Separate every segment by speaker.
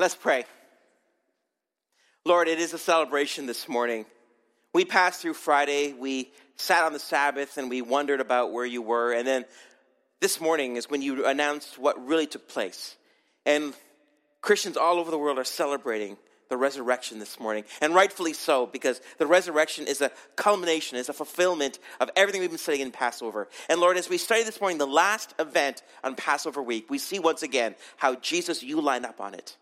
Speaker 1: Let's pray. Lord, it is a celebration this morning. We passed through Friday, we sat on the Sabbath, and we wondered about where you were. And then this morning is when you announced what really took place. And Christians all over the world are celebrating the resurrection this morning, and rightfully so, because the resurrection is a culmination, is a fulfillment of everything we've been studying in Passover. And Lord, as we study this morning, the last event on Passover week, we see once again how Jesus, you line up on it.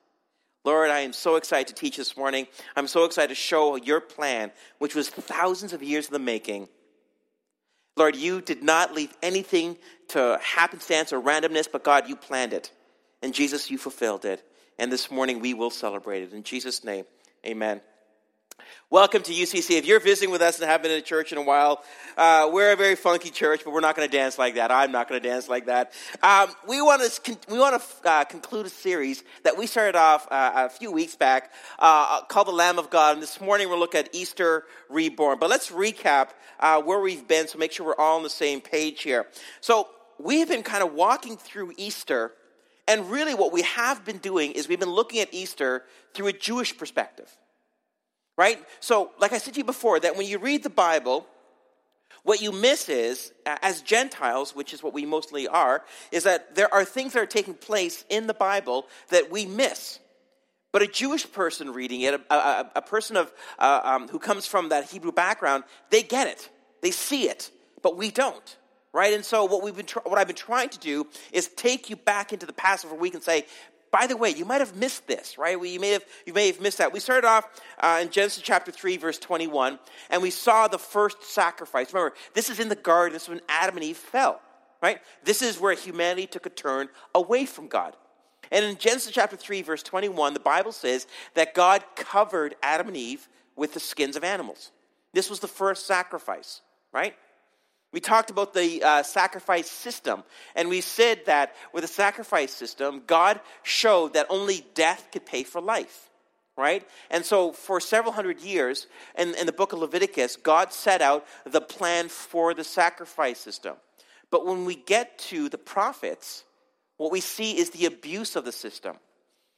Speaker 1: Lord, I am so excited to teach this morning. I'm so excited to show your plan, which was thousands of years in the making. Lord, you did not leave anything to happenstance or randomness, but God, you planned it. And Jesus, you fulfilled it. And this morning we will celebrate it. In Jesus' name, amen. Welcome to UCC. If you're visiting with us and haven't been in a church in a while, uh, we're a very funky church, but we're not going to dance like that. I'm not going to dance like that. Um, we want to we want to uh, conclude a series that we started off uh, a few weeks back uh, called "The Lamb of God." And this morning we'll look at Easter reborn. But let's recap uh, where we've been, so make sure we're all on the same page here. So we've been kind of walking through Easter and really, what we have been doing is we've been looking at Easter through a Jewish perspective. Right? So, like I said to you before, that when you read the Bible, what you miss is, as Gentiles, which is what we mostly are, is that there are things that are taking place in the Bible that we miss. But a Jewish person reading it, a, a, a person of, uh, um, who comes from that Hebrew background, they get it. They see it, but we don't right? And so what we've been tr- what I've been trying to do is take you back into the Passover week and say, by the way, you might have missed this, right? you may have you may have missed that. We started off uh, in Genesis chapter three, verse twenty-one, and we saw the first sacrifice. Remember, this is in the garden. This is when Adam and Eve fell, right? This is where humanity took a turn away from God. And in Genesis chapter 3, verse 21, the Bible says that God covered Adam and Eve with the skins of animals. This was the first sacrifice, right? We talked about the uh, sacrifice system, and we said that with the sacrifice system, God showed that only death could pay for life, right? And so, for several hundred years, in, in the book of Leviticus, God set out the plan for the sacrifice system. But when we get to the prophets, what we see is the abuse of the system.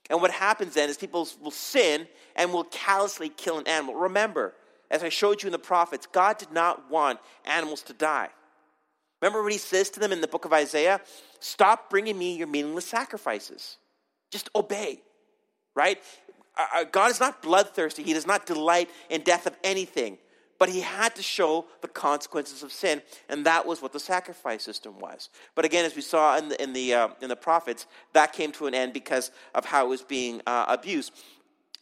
Speaker 1: And what happens then is people will sin and will callously kill an animal. Remember, as I showed you in the prophets, God did not want animals to die. Remember what he says to them in the book of Isaiah? Stop bringing me your meaningless sacrifices. Just obey, right? Uh, uh, God is not bloodthirsty. He does not delight in death of anything. But he had to show the consequences of sin, and that was what the sacrifice system was. But again, as we saw in the, in the, uh, in the prophets, that came to an end because of how it was being uh, abused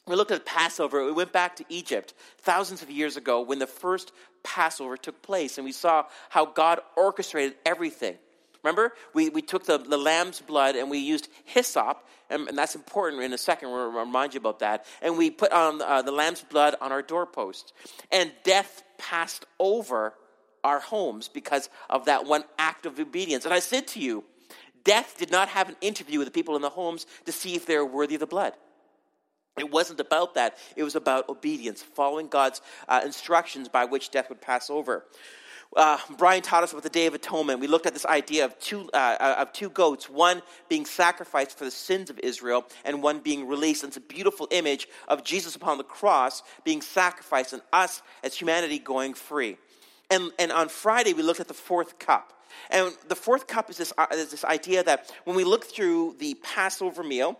Speaker 1: we looked at Passover. We went back to Egypt thousands of years ago when the first Passover took place, and we saw how God orchestrated everything. Remember, we, we took the, the lamb's blood and we used hyssop, and, and that's important in a second. We'll remind you about that. And we put on uh, the lamb's blood on our doorposts. And death passed over our homes because of that one act of obedience. And I said to you, death did not have an interview with the people in the homes to see if they were worthy of the blood. It wasn't about that. It was about obedience, following God's uh, instructions by which death would pass over. Uh, Brian taught us about the Day of Atonement. We looked at this idea of two, uh, uh, of two goats, one being sacrificed for the sins of Israel and one being released. And it's a beautiful image of Jesus upon the cross being sacrificed and us as humanity going free. And, and on Friday, we looked at the fourth cup. And the fourth cup is this, uh, is this idea that when we look through the Passover meal,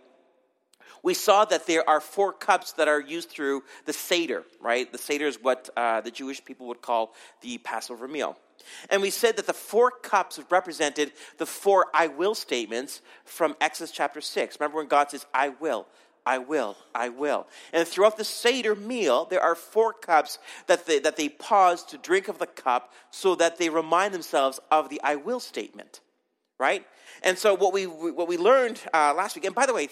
Speaker 1: we saw that there are four cups that are used through the Seder, right? The Seder is what uh, the Jewish people would call the Passover meal. And we said that the four cups represented the four I will statements from Exodus chapter 6. Remember when God says, I will, I will, I will. And throughout the Seder meal, there are four cups that they, that they pause to drink of the cup so that they remind themselves of the I will statement, right? And so what we what we learned uh, last week, and by the way,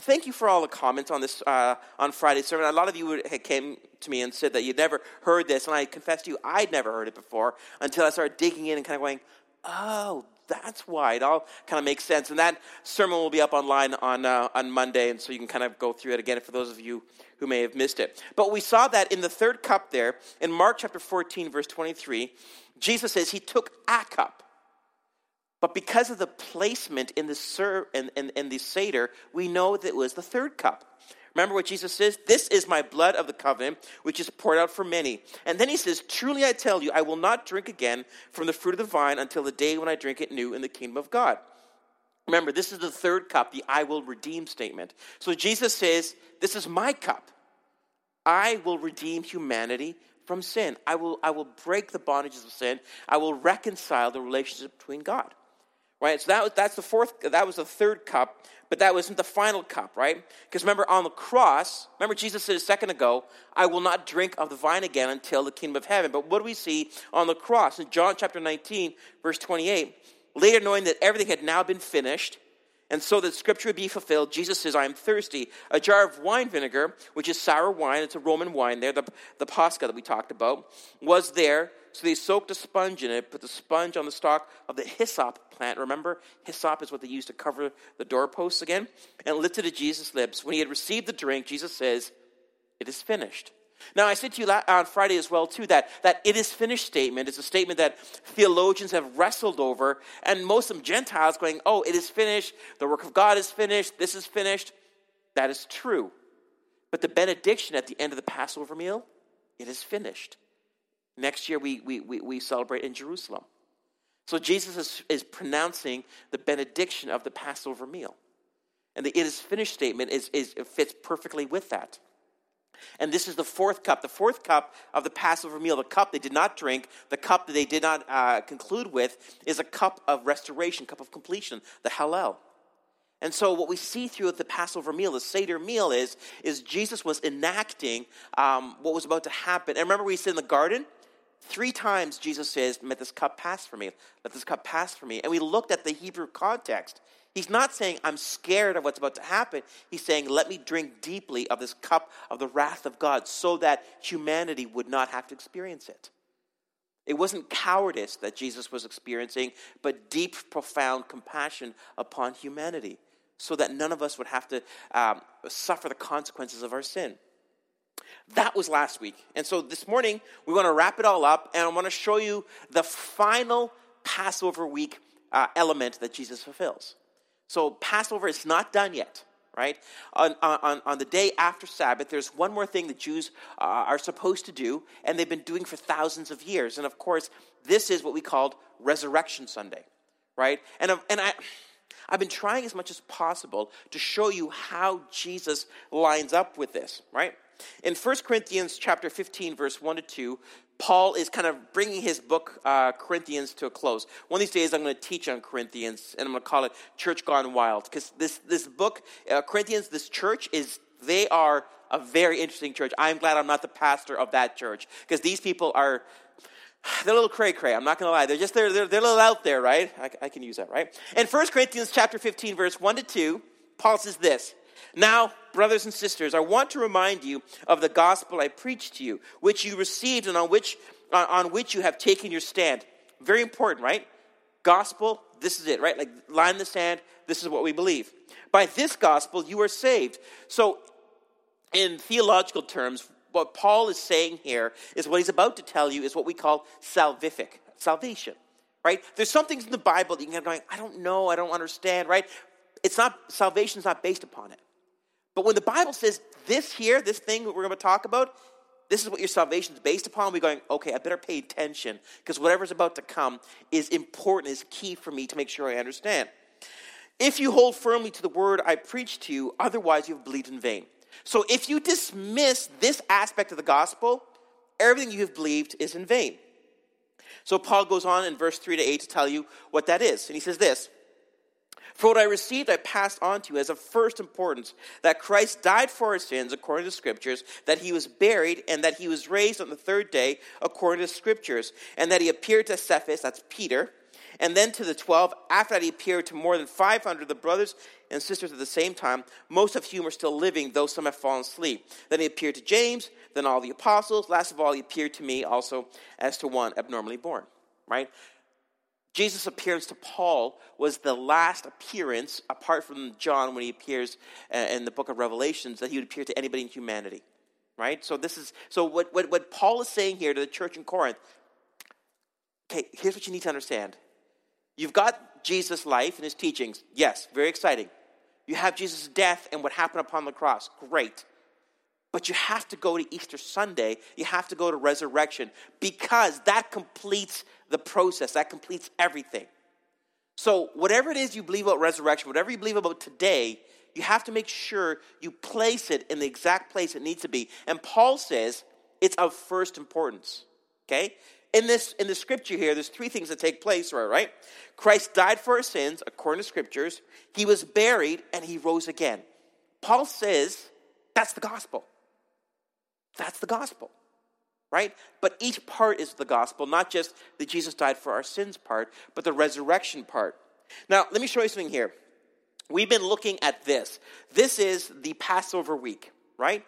Speaker 1: thank you for all the comments on this uh, on Friday's sermon. A lot of you had came to me and said that you'd never heard this, and I confess to you, I'd never heard it before until I started digging in and kind of going, "Oh, that's why." It all kind of makes sense. And that sermon will be up online on uh, on Monday, and so you can kind of go through it again for those of you who may have missed it. But we saw that in the third cup there in Mark chapter fourteen, verse twenty three, Jesus says he took a cup But because of the placement in the, ser- in, in, in the Seder, we know that it was the third cup. Remember what Jesus says? This is my blood of the covenant, which is poured out for many. And then he says, Truly I tell you, I will not drink again from the fruit of the vine until the day when I drink it new in the kingdom of God. Remember, this is the third cup, the I will redeem statement. So Jesus says, This is my cup. I will redeem humanity from sin. I will, I will break the bondages of sin. I will reconcile the relationship between God. Right? So that was, that's the fourth, that was the third cup, but that wasn't the final cup, right? Because remember on the cross, remember Jesus said a second ago, I will not drink of the vine again until the kingdom of heaven. But what do we see on the cross? In John chapter 19, verse 28, later knowing that everything had now been finished, and so that scripture would be fulfilled, Jesus says, I am thirsty. A jar of wine vinegar, which is sour wine, it's a Roman wine there, the, the posca that we talked about, was there. So they soaked a sponge in it, put the sponge on the stalk of the hyssop plant. Remember, hyssop is what they used to cover the doorposts again, and lifted to Jesus' lips. When he had received the drink, Jesus says, It is finished. Now, I said to you on Friday as well, too, that, that it is finished statement is a statement that theologians have wrestled over, and most of them Gentiles going, oh, it is finished, the work of God is finished, this is finished. That is true. But the benediction at the end of the Passover meal, it is finished. Next year, we, we, we, we celebrate in Jerusalem. So Jesus is, is pronouncing the benediction of the Passover meal. And the it is finished statement is, is, fits perfectly with that. And this is the fourth cup, the fourth cup of the Passover meal. The cup they did not drink, the cup that they did not uh, conclude with, is a cup of restoration, cup of completion, the Hallel. And so, what we see through the Passover meal, the Seder meal, is, is Jesus was enacting um, what was about to happen. And remember, we said in the garden, three times Jesus says, Let this cup pass for me. Let this cup pass for me. And we looked at the Hebrew context. He's not saying, I'm scared of what's about to happen. He's saying, let me drink deeply of this cup of the wrath of God so that humanity would not have to experience it. It wasn't cowardice that Jesus was experiencing, but deep, profound compassion upon humanity so that none of us would have to um, suffer the consequences of our sin. That was last week. And so this morning, we want to wrap it all up, and I want to show you the final Passover week uh, element that Jesus fulfills. So Passover is not done yet, right? On, on, on the day after Sabbath, there's one more thing that Jews uh, are supposed to do, and they've been doing for thousands of years. And of course, this is what we called Resurrection Sunday, right? And, um, and I. I've been trying as much as possible to show you how Jesus lines up with this, right? In 1 Corinthians chapter 15 verse 1 to 2, Paul is kind of bringing his book, uh, Corinthians, to a close. One of these days, I'm going to teach on Corinthians, and I'm going to call it Church Gone Wild. Because this, this book, uh, Corinthians, this church, is they are a very interesting church. I'm glad I'm not the pastor of that church. Because these people are, they're a little cray cray. I'm not going to lie. They're just, they're, they're, they're a little out there, right? I, I can use that, right? In 1 Corinthians chapter 15, verse 1 to 2, Paul says this now, brothers and sisters, I want to remind you of the gospel I preached to you, which you received and on which, uh, on which you have taken your stand. Very important, right? Gospel, this is it, right? Like line in the sand, this is what we believe. By this gospel, you are saved. So, in theological terms, what Paul is saying here is what he's about to tell you is what we call salvific, salvation, right? There's some things in the Bible that you can go, I don't know, I don't understand, right? It's not, salvation's not based upon it. But when the Bible says this here, this thing that we're going to talk about, this is what your salvation is based upon, we're going, okay, I better pay attention because whatever's about to come is important, is key for me to make sure I understand. If you hold firmly to the word I preach to you, otherwise you've believed in vain. So if you dismiss this aspect of the gospel, everything you have believed is in vain. So Paul goes on in verse 3 to 8 to tell you what that is. And he says this for what I received, I passed on to you as of first importance that Christ died for our sins according to the Scriptures, that he was buried, and that he was raised on the third day according to the Scriptures, and that he appeared to Cephas, that's Peter, and then to the twelve. After that, he appeared to more than 500 of the brothers and sisters at the same time, most of whom are still living, though some have fallen asleep. Then he appeared to James, then all the apostles. Last of all, he appeared to me also as to one abnormally born, right? Jesus' appearance to Paul was the last appearance, apart from John when he appears uh, in the book of Revelations, that he would appear to anybody in humanity. Right? So this is so what, what, what Paul is saying here to the church in Corinth. Okay, here's what you need to understand. You've got Jesus' life and his teachings. Yes, very exciting. You have Jesus' death and what happened upon the cross. Great. But you have to go to Easter Sunday. You have to go to resurrection because that completes the process, that completes everything. So, whatever it is you believe about resurrection, whatever you believe about today, you have to make sure you place it in the exact place it needs to be. And Paul says it's of first importance. Okay? In this in the scripture here, there's three things that take place, right? right? Christ died for our sins, according to scriptures. He was buried and he rose again. Paul says that's the gospel. That's the gospel. Right? But each part is the gospel, not just the Jesus died for our sins part, but the resurrection part. Now, let me show you something here. We've been looking at this. This is the Passover week, right?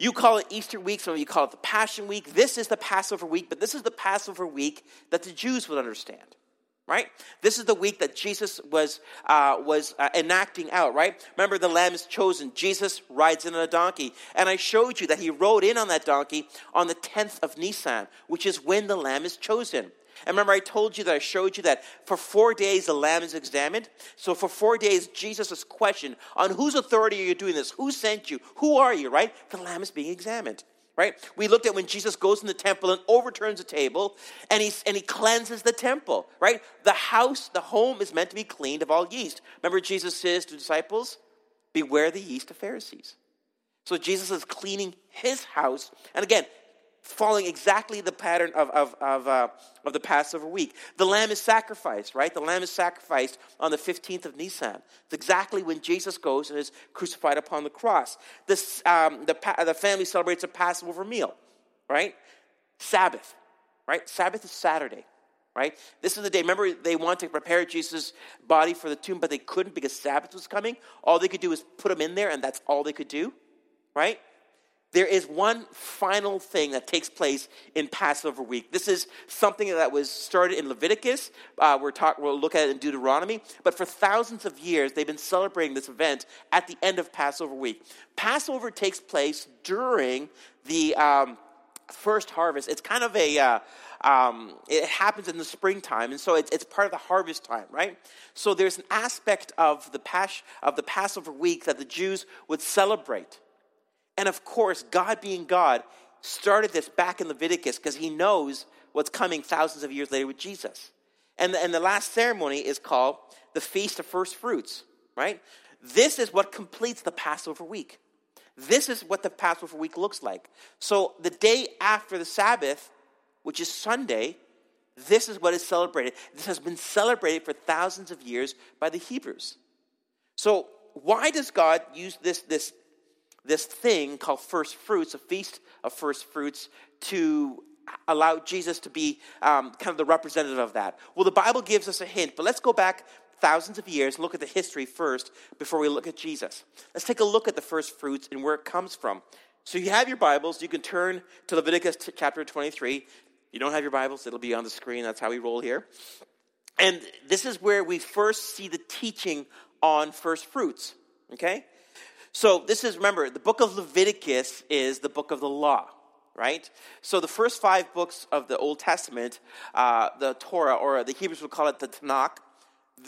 Speaker 1: You call it Easter week, some of you call it the Passion week. This is the Passover week, but this is the Passover week that the Jews would understand, right? This is the week that Jesus was, uh, was uh, enacting out, right? Remember, the lamb is chosen. Jesus rides in on a donkey. And I showed you that he rode in on that donkey on the 10th of Nisan, which is when the lamb is chosen. And remember, I told you that I showed you that for four days the lamb is examined. So for four days, Jesus is questioned on whose authority are you doing this? Who sent you? Who are you, right? The lamb is being examined. Right? We looked at when Jesus goes in the temple and overturns the table and, he's, and he cleanses the temple, right? The house, the home is meant to be cleaned of all yeast. Remember, Jesus says to disciples, Beware the yeast of Pharisees. So Jesus is cleaning his house. And again, following exactly the pattern of, of, of, uh, of the Passover week. The lamb is sacrificed, right? The lamb is sacrificed on the 15th of Nisan. It's exactly when Jesus goes and is crucified upon the cross. This, um, the, the family celebrates a Passover meal, right? Sabbath, right? Sabbath is Saturday, right? This is the day. Remember, they wanted to prepare Jesus' body for the tomb, but they couldn't because Sabbath was coming. All they could do was put him in there, and that's all they could do, right? There is one final thing that takes place in Passover week. This is something that was started in Leviticus. Uh, we're talk, we'll look at it in Deuteronomy. But for thousands of years, they've been celebrating this event at the end of Passover week. Passover takes place during the um, first harvest. It's kind of a. Uh, um, it happens in the springtime, and so it's, it's, part of the harvest time, right? So there's an aspect of the, Pas- of the Passover week that the Jews would celebrate. And of course, God being God started this back in Leviticus because he knows what's coming thousands of years later with Jesus. And the, and the last ceremony is called the Feast of First Fruits, right? This is what completes the Passover week. This is what the Passover week looks like. So the day after the Sabbath, which is Sunday, this is what is celebrated. This has been celebrated for thousands of years by the Hebrews. So why does God use this, this this thing called first fruits, a feast of first fruits, to allow Jesus to be um, kind of the representative of that. Well, the Bible gives us a hint, but let's go back thousands of years and look at the history first before we look at Jesus. Let's take a look at the first fruits and where it comes from. So you have your Bibles, you can turn to Leviticus t- chapter 23. You don't have your Bibles, it'll be on the screen. That's how we roll here. And this is where we first see the teaching on first fruits. Okay? So, this is, remember, the book of Leviticus is the book of the law, right? So, the first five books of the Old Testament, uh, the Torah, or the Hebrews would call it the Tanakh,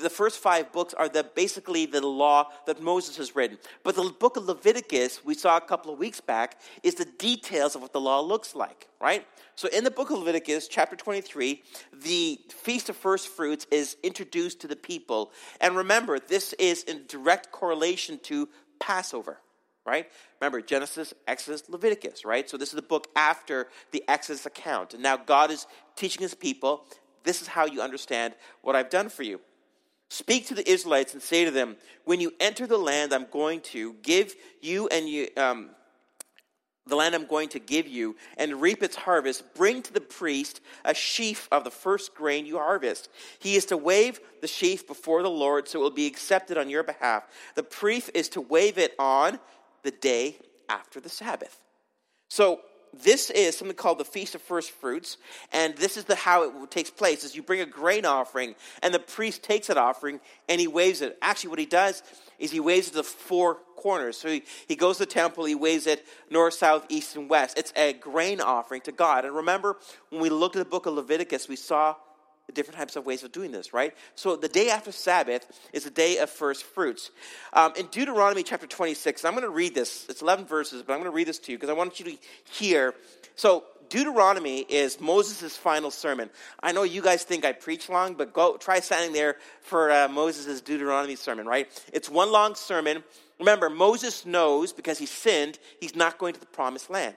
Speaker 1: the first five books are the, basically the law that Moses has written. But the book of Leviticus, we saw a couple of weeks back, is the details of what the law looks like, right? So in the book of Leviticus, chapter 23, the Feast of First Fruits is introduced to the people. And remember, this is in direct correlation to Passover, right? Remember, Genesis, Exodus, Leviticus, right? So this is the book after the Exodus account. And now God is teaching his people this is how you understand what I've done for you. Speak to the Israelites and say to them, When you enter the land I'm going to give you and you, um, the land I'm going to give you and reap its harvest, bring to the priest a sheaf of the first grain you harvest. He is to wave the sheaf before the Lord so it will be accepted on your behalf. The priest is to wave it on the day after the Sabbath. So this is something called the Feast of First Fruits, and this is the how it takes place: is you bring a grain offering, and the priest takes that offering and he waves it. Actually, what he does is he waves it to four corners. So he, he goes to the temple, he waves it north, south, east, and west. It's a grain offering to God. And remember, when we looked at the book of Leviticus, we saw the different types of ways of doing this, right? So the day after Sabbath is the day of first fruits. Um, in Deuteronomy chapter 26, I'm going to read this. It's 11 verses, but I'm going to read this to you because I want you to hear. So Deuteronomy is Moses' final sermon. I know you guys think I preach long, but go try standing there for uh, Moses' Deuteronomy sermon, right? It's one long sermon. Remember, Moses knows because he sinned, he's not going to the promised land.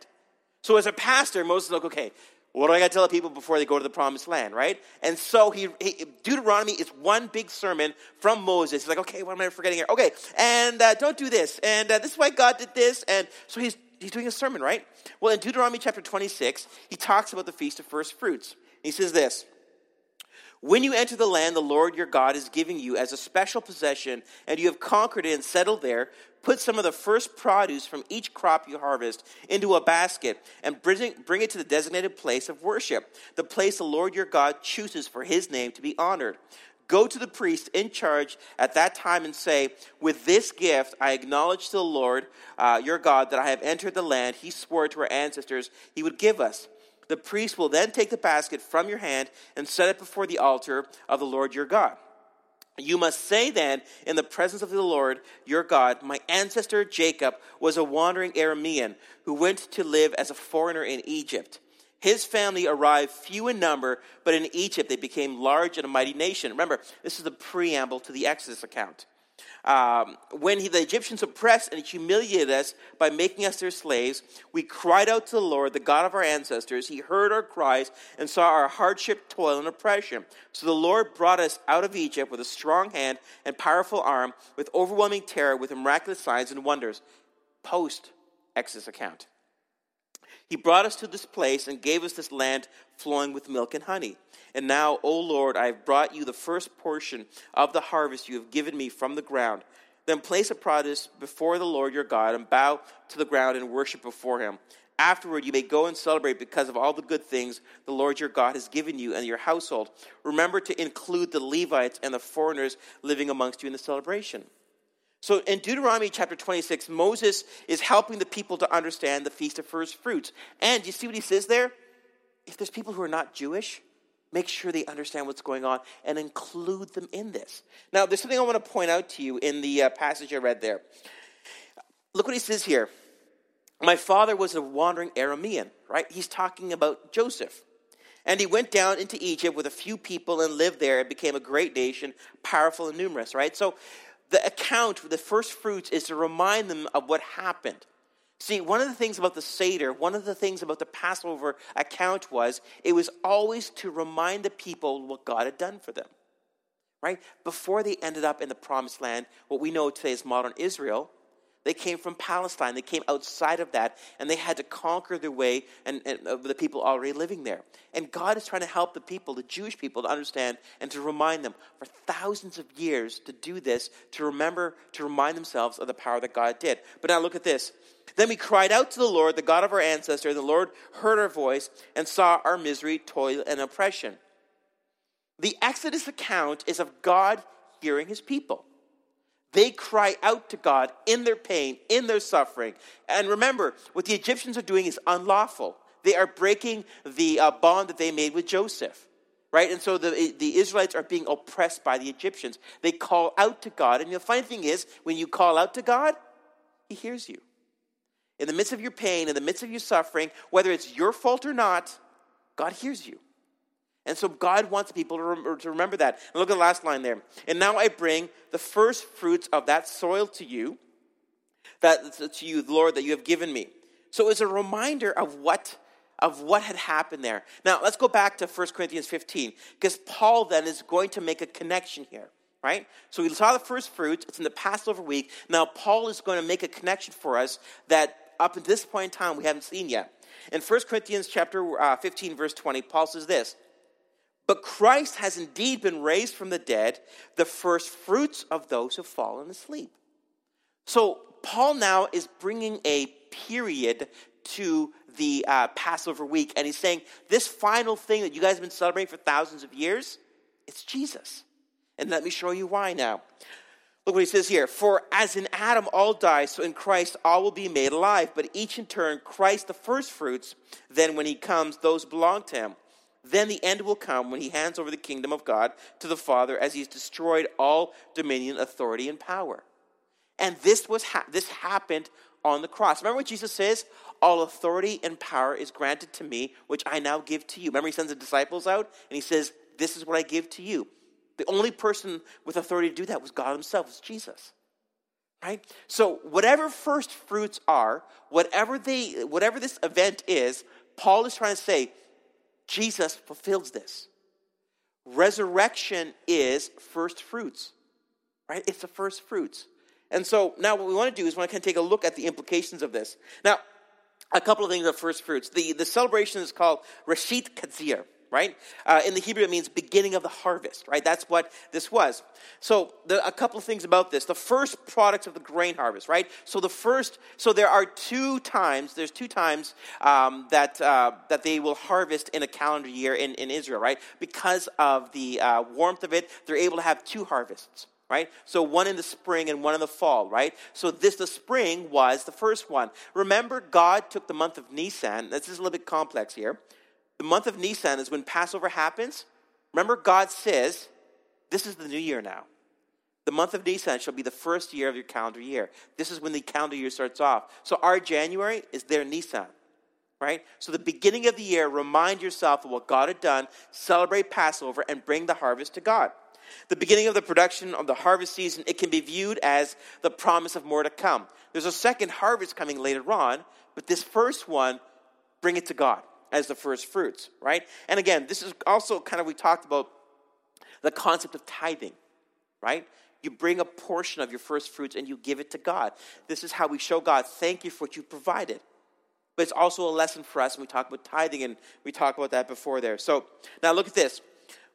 Speaker 1: So as a pastor, Moses is like, okay, what do I got to tell the people before they go to the promised land, right? And so he, he Deuteronomy is one big sermon from Moses. He's like, okay, what am I forgetting here? Okay, and uh, don't do this, and uh, this is why God did this, and so he's he's doing a sermon, right? Well, in Deuteronomy chapter 26, he talks about the feast of first fruits. He says this. When you enter the land the Lord your God is giving you as a special possession, and you have conquered it and settled there, Put some of the first produce from each crop you harvest into a basket and bring it to the designated place of worship, the place the Lord your God chooses for his name to be honored. Go to the priest in charge at that time and say, With this gift I acknowledge to the Lord uh, your God that I have entered the land he swore to our ancestors he would give us. The priest will then take the basket from your hand and set it before the altar of the Lord your God. You must say then, in the presence of the Lord your God, my ancestor Jacob was a wandering Aramean who went to live as a foreigner in Egypt. His family arrived few in number, but in Egypt they became large and a mighty nation. Remember, this is the preamble to the Exodus account. Um, when he, the Egyptians oppressed and humiliated us by making us their slaves, we cried out to the Lord, the God of our ancestors. He heard our cries and saw our hardship, toil, and oppression. So the Lord brought us out of Egypt with a strong hand and powerful arm, with overwhelming terror, with miraculous signs and wonders. Post Exodus account. He brought us to this place and gave us this land flowing with milk and honey. And now, O Lord, I have brought you the first portion of the harvest you have given me from the ground. Then place a produce before the Lord your God and bow to the ground and worship before him. Afterward, you may go and celebrate because of all the good things the Lord your God has given you and your household. Remember to include the Levites and the foreigners living amongst you in the celebration. So in Deuteronomy chapter 26, Moses is helping the people to understand the Feast of First Fruits. And you see what he says there? If there's people who are not Jewish, make sure they understand what's going on and include them in this. Now, there's something I want to point out to you in the uh, passage I read there. Look what he says here. My father was a wandering Aramean, right? He's talking about Joseph. And he went down into Egypt with a few people and lived there and became a great nation, powerful and numerous, right? So the account, the first fruits, is to remind them of what happened. See, one of the things about the Seder, one of the things about the Passover account was it was always to remind the people what God had done for them. Right? Before they ended up in the promised land, what we know today as modern Israel, they came from Palestine. They came outside of that, and they had to conquer their way and, and uh, the people already living there. And God is trying to help the people, the Jewish people, to understand and to remind them for thousands of years to do this, to remember, to remind themselves of the power that God did. But now look at this. Then we cried out to the Lord, the God of our ancestors. The Lord heard our voice and saw our misery, toil, and oppression. The Exodus account is of God hearing his people. They cry out to God in their pain, in their suffering. And remember, what the Egyptians are doing is unlawful. They are breaking the uh, bond that they made with Joseph. Right? And so the, the Israelites are being oppressed by the Egyptians. They call out to God. And the funny thing is, when you call out to God, He hears you. In the midst of your pain, in the midst of your suffering, whether it's your fault or not, God hears you. And so God wants people to remember, to remember that. And look at the last line there. And now I bring the first fruits of that soil to you, that to you, Lord, that you have given me. So it's a reminder of what of what had happened there. Now let's go back to 1 Corinthians 15, because Paul then is going to make a connection here. Right? So we saw the first fruits, it's in the Passover week. Now Paul is going to make a connection for us that up at this point in time we haven't seen yet. In 1 Corinthians chapter uh, 15, verse 20, Paul says this but Christ has indeed been raised from the dead, the first fruits of those who've fallen asleep. So, Paul now is bringing a period to the uh, Passover week, and he's saying, This final thing that you guys have been celebrating for thousands of years, it's Jesus. And let me show you why now. Look what he says here. For as in Adam all die, so in Christ all will be made alive, but each in turn, Christ the first fruits, then when he comes, those belong to him. Then the end will come when he hands over the kingdom of God to the Father as he's destroyed all dominion, authority, and power. And this, was ha- this happened on the cross. Remember what Jesus says? All authority and power is granted to me, which I now give to you. Remember, he sends the disciples out and he says, This is what I give to you. The only person with authority to do that was God himself, was Jesus. Right? So whatever first fruits are, whatever they whatever this event is, Paul is trying to say, Jesus fulfills this. Resurrection is first fruits. Right? It's the first fruits. And so now what we want to do is we want to kind of take a look at the implications of this. Now, a couple of things of first fruits. The, the celebration is called Reshit Katzir right? Uh, in the Hebrew, it means beginning of the harvest, right? That's what this was. So, the, a couple of things about this. The first products of the grain harvest, right? So, the first, so there are two times, there's two times um, that, uh, that they will harvest in a calendar year in, in Israel, right? Because of the uh, warmth of it, they're able to have two harvests right? So one in the spring and one in the fall, right? So this, the spring was the first one. Remember, God took the month of Nisan. This is a little bit complex here. The month of Nisan is when Passover happens. Remember, God says, This is the new year now. The month of Nisan shall be the first year of your calendar year. This is when the calendar year starts off. So our January is their Nisan, right? So the beginning of the year, remind yourself of what God had done, celebrate Passover, and bring the harvest to God. The beginning of the production of the harvest season, it can be viewed as the promise of more to come. There's a second harvest coming later on, but this first one, bring it to God as the first fruits, right? And again, this is also kind of, we talked about the concept of tithing, right? You bring a portion of your first fruits and you give it to God. This is how we show God, thank you for what you provided. But it's also a lesson for us, and we talk about tithing, and we talked about that before there. So now look at this.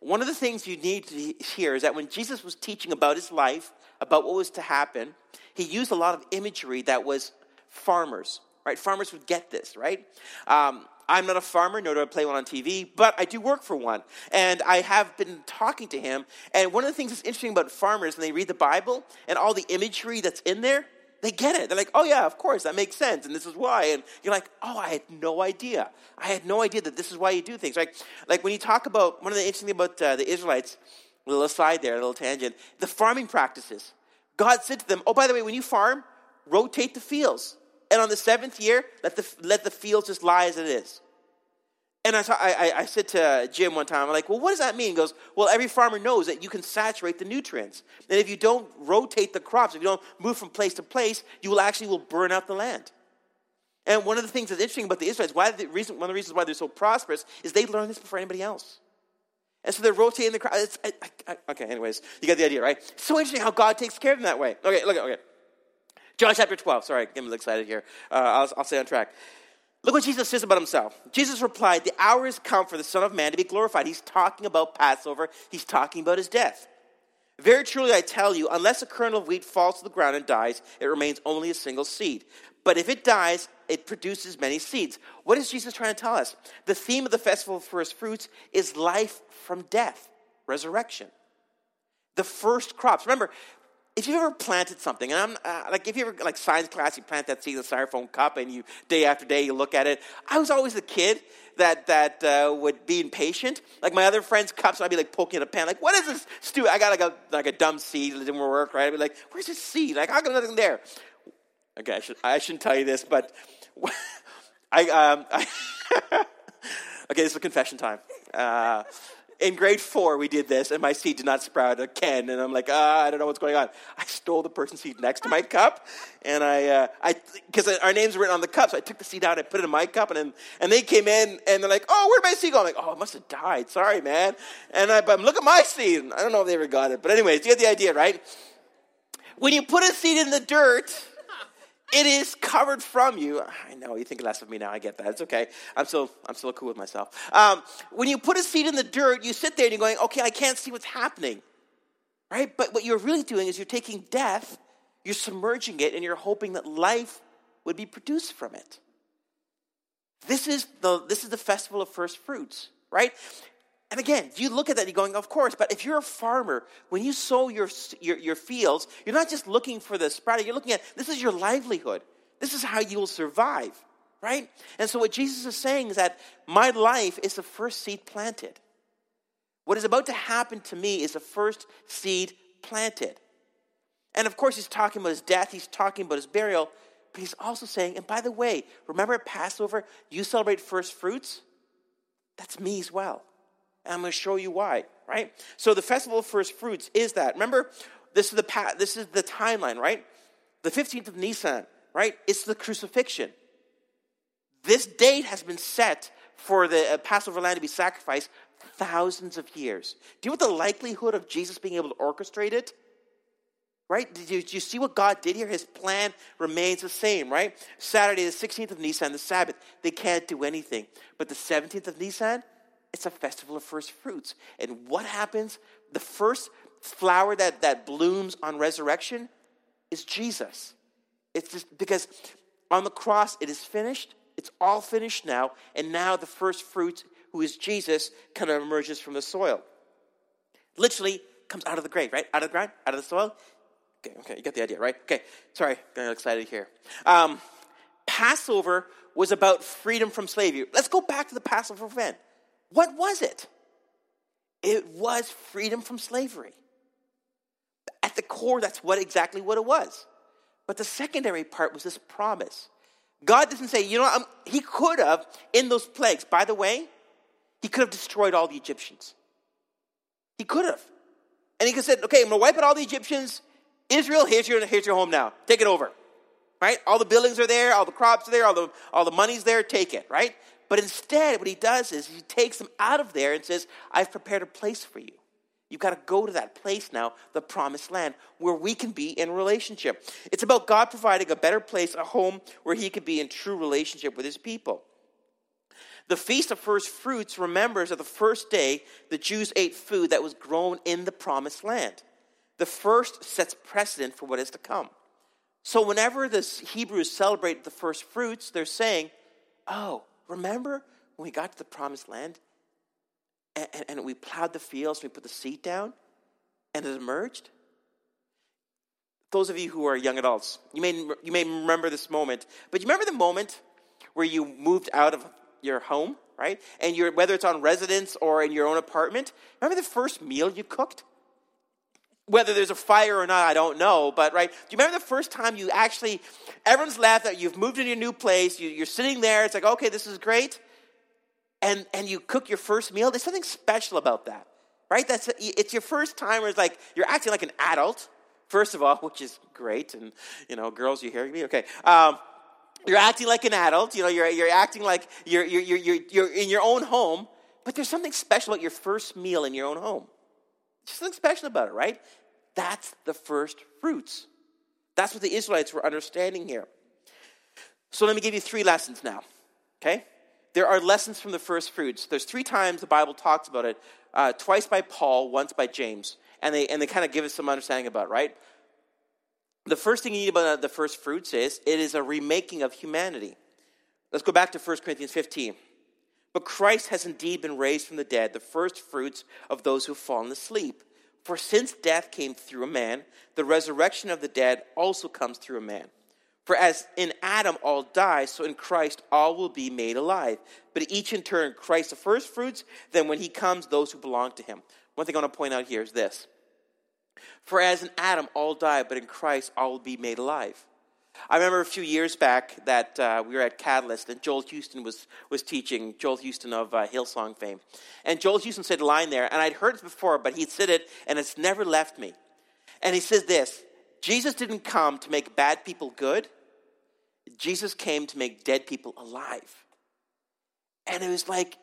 Speaker 1: One of the things you need to hear is that when Jesus was teaching about his life, about what was to happen, he used a lot of imagery that was farmers, right? Farmers would get this, right? Um, I'm not a farmer, nor do I play one on TV, but I do work for one. And I have been talking to him. And one of the things that's interesting about farmers, when they read the Bible and all the imagery that's in there, they get it. They're like, oh, yeah, of course, that makes sense. And this is why. And you're like, oh, I had no idea. I had no idea that this is why you do things. Like, like when you talk about, one of the interesting things about uh, the Israelites, a little aside there, a little tangent, the farming practices. God said to them, oh, by the way, when you farm, rotate the fields. And on the seventh year, let the, let the field just lie as it is. And I, I, I said to Jim one time, I'm like, well, what does that mean? He goes, well, every farmer knows that you can saturate the nutrients. And if you don't rotate the crops, if you don't move from place to place, you will actually will burn out the land. And one of the things that's interesting about the Israelites, why the reason, one of the reasons why they're so prosperous, is they learned this before anybody else. And so they're rotating the crops. okay, anyways, you got the idea, right? So interesting how God takes care of them that way. Okay, look, at okay. John chapter 12. Sorry, I'm getting excited here. Uh, I'll, I'll stay on track. Look what Jesus says about himself. Jesus replied, The hour has come for the Son of Man to be glorified. He's talking about Passover, he's talking about his death. Very truly, I tell you, unless a kernel of wheat falls to the ground and dies, it remains only a single seed. But if it dies, it produces many seeds. What is Jesus trying to tell us? The theme of the Festival of First Fruits is life from death, resurrection. The first crops. Remember, if you've ever planted something, and I'm uh, like, if you ever like science class, you plant that seed in a styrofoam cup, and you day after day you look at it. I was always the kid that that uh, would be impatient. Like my other friends' cups, I'd be like poking at a pan, like, what is this stupid? I got like a like a dumb seed that didn't work right. I'd be like, where's this seed? Like, how come nothing there? Okay, I, should, I shouldn't tell you this, but I, um, I okay, this is confession time. Uh, in grade four, we did this, and my seed did not sprout a Ken, and I'm like, ah, I don't know what's going on. I stole the person's seed next to my cup, and I, uh, I, because our names were written on the cup, so I took the seed out, and I put it in my cup, and then, and they came in, and they're like, oh, where'd my seed go? I'm like, oh, it must have died. Sorry, man. And I, but look at my seed. I don't know if they ever got it, but anyways, you get the idea, right? When you put a seed in the dirt, it is covered from you. I know you think less of me now. I get that. It's okay. I'm still I'm still cool with myself. Um, when you put a seed in the dirt, you sit there and you're going, okay, I can't see what's happening, right? But what you're really doing is you're taking death, you're submerging it, and you're hoping that life would be produced from it. This is the this is the festival of first fruits, right? And again, you look at that, you're going, of course, but if you're a farmer, when you sow your, your, your, fields, you're not just looking for the sprouting, you're looking at this is your livelihood. This is how you will survive. right? And so what Jesus is saying is that my life is the first seed planted. What is about to happen to me is the first seed planted. And of course, he's talking about his death, he's talking about his burial, but he's also saying, and by the way, remember at Passover, you celebrate first fruits? That's me as well. And I'm going to show you why, right? So the festival of first fruits is that. Remember, this is the this is the timeline, right? The 15th of Nisan, right? It's the crucifixion. This date has been set for the uh, Passover lamb to be sacrificed thousands of years. Do you know what the likelihood of Jesus being able to orchestrate it? Right? Did you, did you see what God did here? His plan remains the same, right? Saturday, the 16th of Nisan, the Sabbath, they can't do anything. But the 17th of Nisan, it's a festival of first fruits. And what happens? The first flower that, that blooms on resurrection is Jesus. It's just because on the cross it is finished. It's all finished now. And now the first fruits, who is Jesus, kind of emerges from the soil. Literally comes out of the grave, right? Out of the ground, out of the soil. Okay, okay, you get the idea, right? Okay, sorry, got excited here. Um, Passover was about freedom from slavery. Let's go back to the Passover event. What was it? It was freedom from slavery. At the core, that's what exactly what it was. But the secondary part was this promise. God doesn't say, you know, I'm, he could have in those plagues. By the way, he could have destroyed all the Egyptians. He could have. And he could have said, okay, I'm going to wipe out all the Egyptians. Israel, here's your, here's your home now. Take it over. Right? All the buildings are there, all the crops are there, all the, all the money's there, take it, right? But instead, what he does is he takes them out of there and says, I've prepared a place for you. You've got to go to that place now, the promised land, where we can be in relationship. It's about God providing a better place, a home where he can be in true relationship with his people. The Feast of First Fruits remembers that the first day the Jews ate food that was grown in the promised land. The first sets precedent for what is to come. So whenever the Hebrews celebrate the first fruits, they're saying, Oh, remember when we got to the promised land and, and, and we plowed the fields, we put the seed down, and it emerged? Those of you who are young adults, you may, you may remember this moment, but you remember the moment where you moved out of your home, right? And you're, whether it's on residence or in your own apartment, remember the first meal you cooked? Whether there's a fire or not, I don't know, but right? Do you remember the first time you actually, everyone's that you've moved into a new place, you, you're sitting there, it's like, okay, this is great, and, and you cook your first meal? There's something special about that, right? That's, it's your first time where it's like, you're acting like an adult, first of all, which is great, and, you know, girls, you hearing me? Okay. Um, you're acting like an adult, you know, you're, you're acting like you're, you're, you're, you're in your own home, but there's something special about your first meal in your own home. There's something special about it, right? That's the first fruits. That's what the Israelites were understanding here. So let me give you three lessons now, okay? There are lessons from the first fruits. There's three times the Bible talks about it, uh, twice by Paul, once by James, and they, and they kind of give us some understanding about it, right? The first thing you need about the first fruits is it is a remaking of humanity. Let's go back to 1 Corinthians 15. But Christ has indeed been raised from the dead, the first fruits of those who've fallen asleep. For since death came through a man, the resurrection of the dead also comes through a man. For as in Adam all die, so in Christ all will be made alive. But each in turn, Christ the first fruits, then when he comes, those who belong to him. One thing I want to point out here is this for as in Adam all die, but in Christ all will be made alive. I remember a few years back that uh, we were at Catalyst and Joel Houston was, was teaching, Joel Houston of uh, Hillsong fame. And Joel Houston said a line there, and I'd heard it before, but he'd said it, and it's never left me. And he says this Jesus didn't come to make bad people good, Jesus came to make dead people alive. And it was like,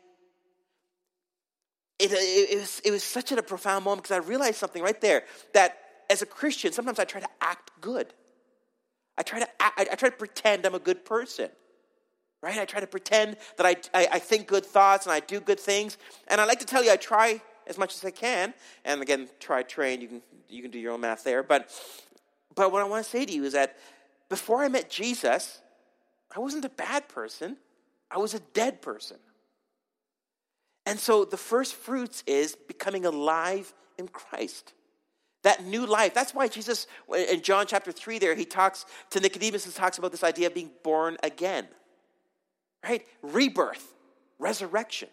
Speaker 1: it, it, it, was, it was such a profound moment because I realized something right there that as a Christian, sometimes I try to act good. I try to, I, I try to pretend I'm a good person, right? I try to pretend that I, I, I think good thoughts and I do good things. And I like to tell you, I try as much as I can. And again, try, train, you can, you can do your own math there. But, but what I want to say to you is that before I met Jesus, I wasn't a bad person, I was a dead person. And so the first fruits is becoming alive in Christ. That new life. That's why Jesus, in John chapter 3, there, he talks to Nicodemus and talks about this idea of being born again. right? Rebirth, resurrection,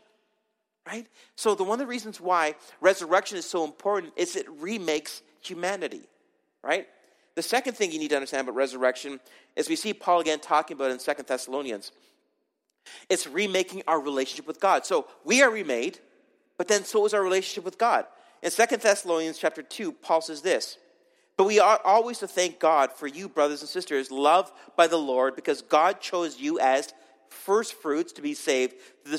Speaker 1: right? So, the one of the reasons why resurrection is so important is it remakes humanity, right? The second thing you need to understand about resurrection is we see Paul again talking about in Second Thessalonians. It's remaking our relationship with God. So we are remade, but then so is our relationship with God. In Second Thessalonians chapter 2, Paul says this But we ought always to thank God for you, brothers and sisters, loved by the Lord, because God chose you as first fruits to be saved through the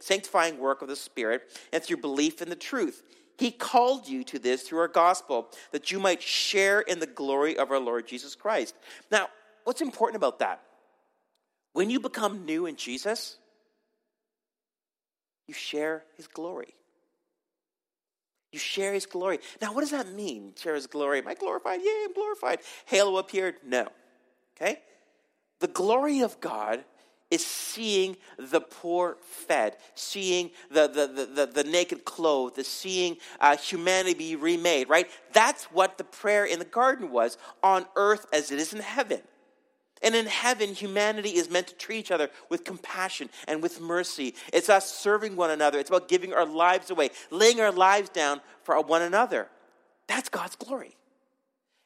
Speaker 1: sanctifying work of the Spirit and through belief in the truth. He called you to this through our gospel, that you might share in the glory of our Lord Jesus Christ. Now, what's important about that? When you become new in Jesus, you share his glory. You share his glory. Now, what does that mean? Share his glory. Am I glorified? Yeah, I'm glorified. Halo appeared? No. Okay? The glory of God is seeing the poor fed, seeing the, the, the, the, the naked clothed, the seeing uh, humanity be remade, right? That's what the prayer in the garden was on earth as it is in heaven. And in heaven, humanity is meant to treat each other with compassion and with mercy. It's us serving one another. It's about giving our lives away, laying our lives down for one another. That's God's glory.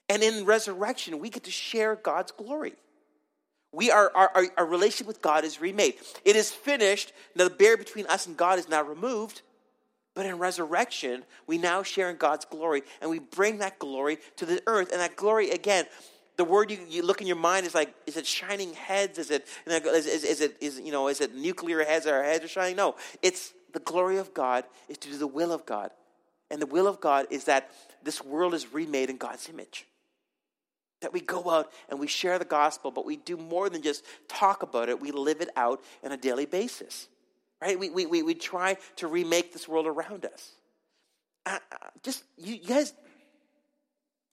Speaker 1: And in resurrection, we get to share God's glory. We are, our, our, relationship with God is remade. It is finished. Now, the barrier between us and God is now removed. But in resurrection, we now share in God's glory and we bring that glory to the earth. And that glory, again, the word you, you look in your mind is like, is it shining heads? Is it, is, is, is it, is, you know, is it nuclear heads? Our heads are shining? No. It's the glory of God is to do the will of God. And the will of God is that this world is remade in God's image. That we go out and we share the gospel, but we do more than just talk about it. We live it out on a daily basis. Right? We, we, we, we try to remake this world around us. Uh, just, you guys,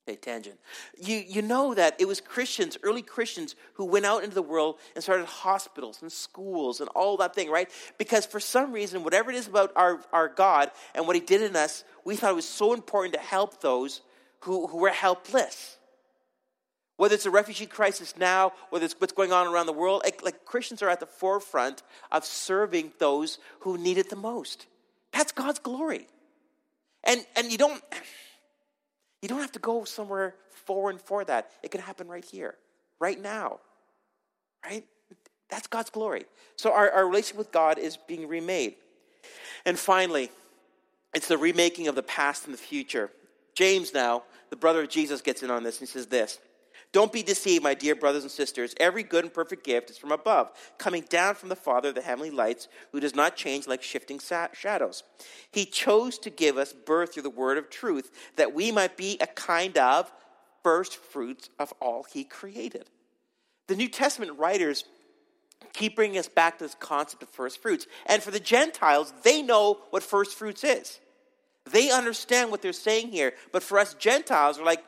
Speaker 1: Okay, tangent. You, you know that it was Christians, early Christians, who went out into the world and started hospitals and schools and all that thing, right? Because for some reason, whatever it is about our, our God and what He did in us, we thought it was so important to help those who, who were helpless. Whether it's a refugee crisis now, whether it's what's going on around the world, like, like Christians are at the forefront of serving those who need it the most. That's God's glory. And, and you don't, you don't have to go somewhere foreign for that. It can happen right here, right now. Right? That's God's glory. So our, our relationship with God is being remade. And finally, it's the remaking of the past and the future. James now, the brother of Jesus, gets in on this and he says this don't be deceived, my dear brothers and sisters. Every good and perfect gift is from above, coming down from the Father of the heavenly lights, who does not change like shifting shadows. He chose to give us birth through the word of truth, that we might be a kind of first fruits of all he created. The New Testament writers keep bringing us back to this concept of first fruits. And for the Gentiles, they know what first fruits is. They understand what they're saying here. But for us Gentiles, we're like,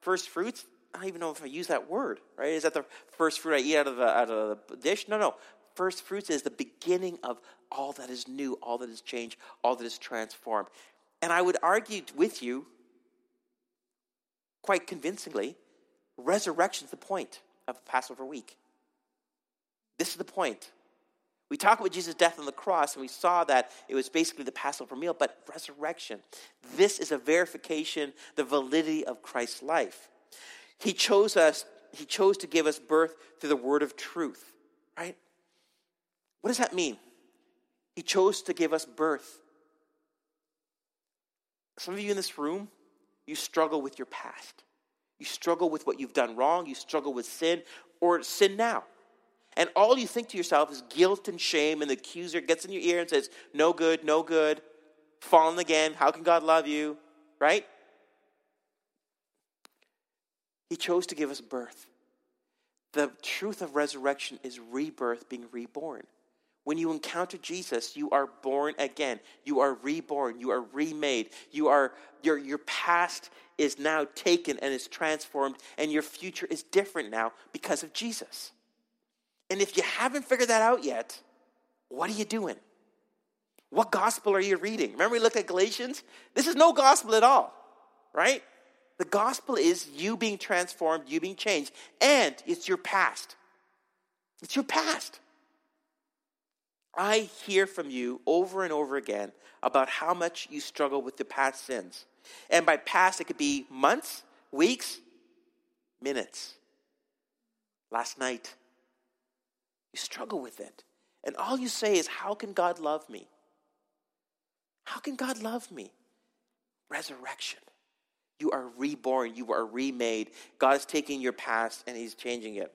Speaker 1: first fruits? I don't even know if I use that word, right? Is that the first fruit I eat out of the, out of the dish? No, no. First fruits is the beginning of all that is new, all that is changed, all that is transformed. And I would argue with you quite convincingly resurrection is the point of Passover week. This is the point. We talk about Jesus' death on the cross, and we saw that it was basically the Passover meal, but resurrection. This is a verification, the validity of Christ's life. He chose us, He chose to give us birth through the word of truth, right? What does that mean? He chose to give us birth. Some of you in this room, you struggle with your past. You struggle with what you've done wrong. You struggle with sin or sin now. And all you think to yourself is guilt and shame, and the accuser gets in your ear and says, No good, no good, fallen again. How can God love you? Right? He chose to give us birth. The truth of resurrection is rebirth, being reborn. When you encounter Jesus, you are born again. You are reborn. You are remade. You are your your past is now taken and is transformed, and your future is different now because of Jesus. And if you haven't figured that out yet, what are you doing? What gospel are you reading? Remember we looked at Galatians? This is no gospel at all, right? The gospel is you being transformed, you being changed, and it's your past. It's your past. I hear from you over and over again about how much you struggle with the past sins. And by past, it could be months, weeks, minutes. Last night, you struggle with it. And all you say is, How can God love me? How can God love me? Resurrection. You are reborn. You are remade. God is taking your past and He's changing it.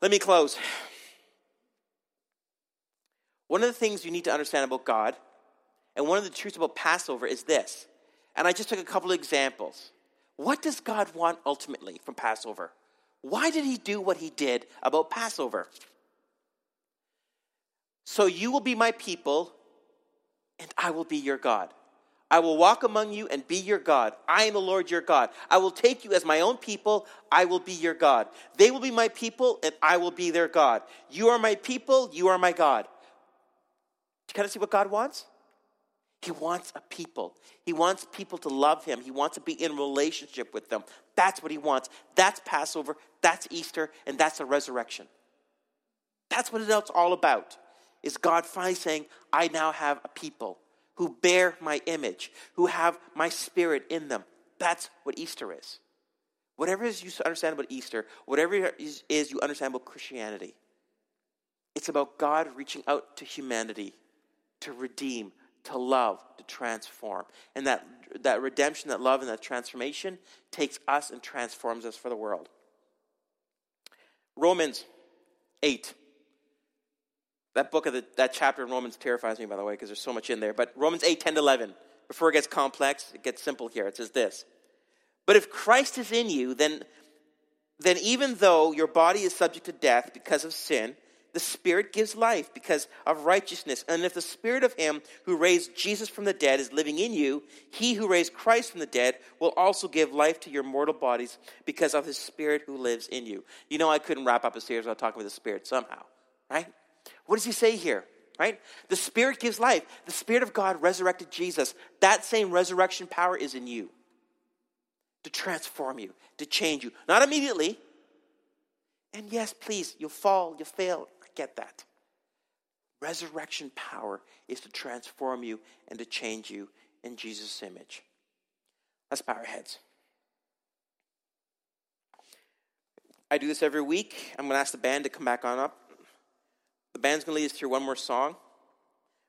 Speaker 1: Let me close. One of the things you need to understand about God, and one of the truths about Passover is this. And I just took a couple of examples. What does God want ultimately from Passover? Why did He do what He did about Passover? So you will be my people, and I will be your God. I will walk among you and be your God. I am the Lord your God. I will take you as my own people. I will be your God. They will be my people, and I will be their God. You are my people. You are my God. Do you kind of see what God wants? He wants a people. He wants people to love him. He wants to be in relationship with them. That's what he wants. That's Passover. That's Easter. And that's the resurrection. That's what it's all about. Is God finally saying, I now have a people who bear my image, who have my spirit in them. That's what Easter is. Whatever is you understand about Easter, whatever is, is you understand about Christianity, it's about God reaching out to humanity to redeem, to love, to transform. And that, that redemption, that love, and that transformation takes us and transforms us for the world. Romans 8. That book of the, that chapter in Romans terrifies me, by the way, because there's so much in there. But Romans 8, 10 to 11, before it gets complex, it gets simple here. It says this But if Christ is in you, then, then even though your body is subject to death because of sin, the Spirit gives life because of righteousness. And if the Spirit of Him who raised Jesus from the dead is living in you, He who raised Christ from the dead will also give life to your mortal bodies because of His Spirit who lives in you. You know, I couldn't wrap up a series without talking about the Spirit somehow, right? What does he say here? Right? The Spirit gives life. The Spirit of God resurrected Jesus. That same resurrection power is in you to transform you, to change you. Not immediately. And yes, please, you'll fall, you'll fail. I get that. Resurrection power is to transform you and to change you in Jesus' image. Let's bow our heads. I do this every week. I'm going to ask the band to come back on up. The band's going to lead us through one more song.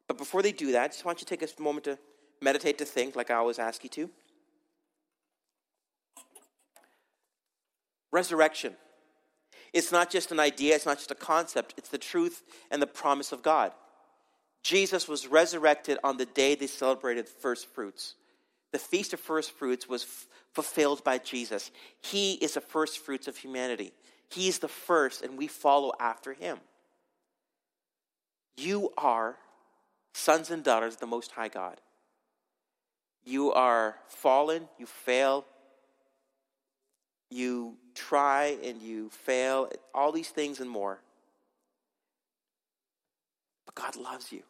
Speaker 1: But before they do that, I just want you to take a moment to meditate, to think, like I always ask you to. Resurrection. It's not just an idea, it's not just a concept, it's the truth and the promise of God. Jesus was resurrected on the day they celebrated first fruits. The Feast of First Fruits was f- fulfilled by Jesus. He is the first fruits of humanity. He's the first, and we follow after him. You are sons and daughters of the Most High God. You are fallen, you fail, you try and you fail, all these things and more. But God loves you,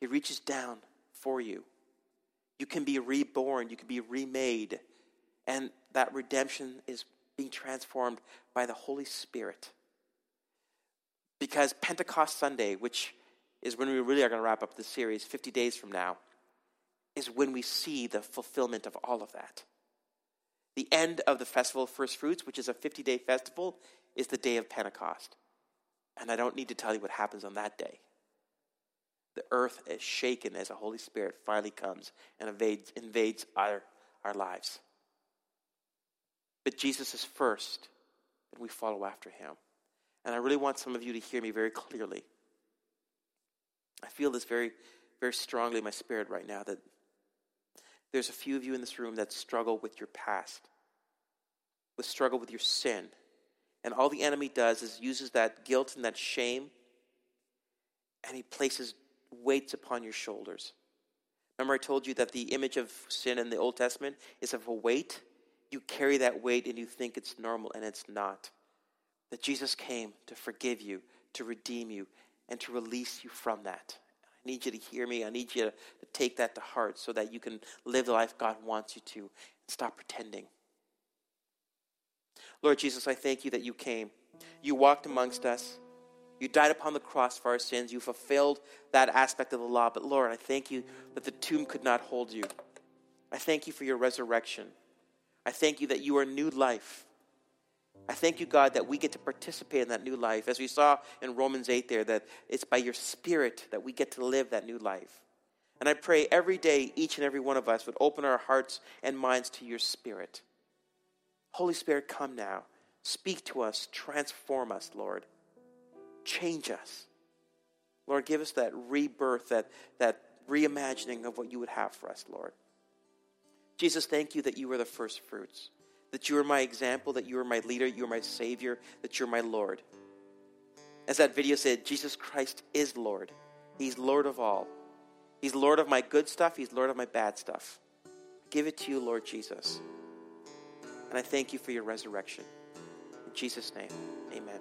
Speaker 1: He reaches down for you. You can be reborn, you can be remade, and that redemption is being transformed by the Holy Spirit. Because Pentecost Sunday, which is when we really are going to wrap up the series 50 days from now, is when we see the fulfillment of all of that. The end of the Festival of First Fruits, which is a 50 day festival, is the day of Pentecost. And I don't need to tell you what happens on that day. The earth is shaken as the Holy Spirit finally comes and invades, invades our, our lives. But Jesus is first, and we follow after him. And I really want some of you to hear me very clearly. I feel this very, very strongly in my spirit right now that there's a few of you in this room that struggle with your past, with struggle with your sin. And all the enemy does is uses that guilt and that shame and he places weights upon your shoulders. Remember, I told you that the image of sin in the Old Testament is of a weight? You carry that weight and you think it's normal, and it's not that Jesus came to forgive you, to redeem you, and to release you from that. I need you to hear me. I need you to take that to heart so that you can live the life God wants you to and stop pretending. Lord Jesus, I thank you that you came. You walked amongst us. You died upon the cross for our sins. You fulfilled that aspect of the law. But Lord, I thank you that the tomb could not hold you. I thank you for your resurrection. I thank you that you are new life. I thank you, God, that we get to participate in that new life. As we saw in Romans 8 there, that it's by your Spirit that we get to live that new life. And I pray every day, each and every one of us would open our hearts and minds to your Spirit. Holy Spirit, come now. Speak to us. Transform us, Lord. Change us. Lord, give us that rebirth, that, that reimagining of what you would have for us, Lord. Jesus, thank you that you are the first fruits, that you are my example, that you are my leader, you are my Savior, that you're my Lord. As that video said, Jesus Christ is Lord. He's Lord of all. He's Lord of my good stuff, He's Lord of my bad stuff. Give it to you, Lord Jesus. And I thank you for your resurrection. In Jesus' name, amen.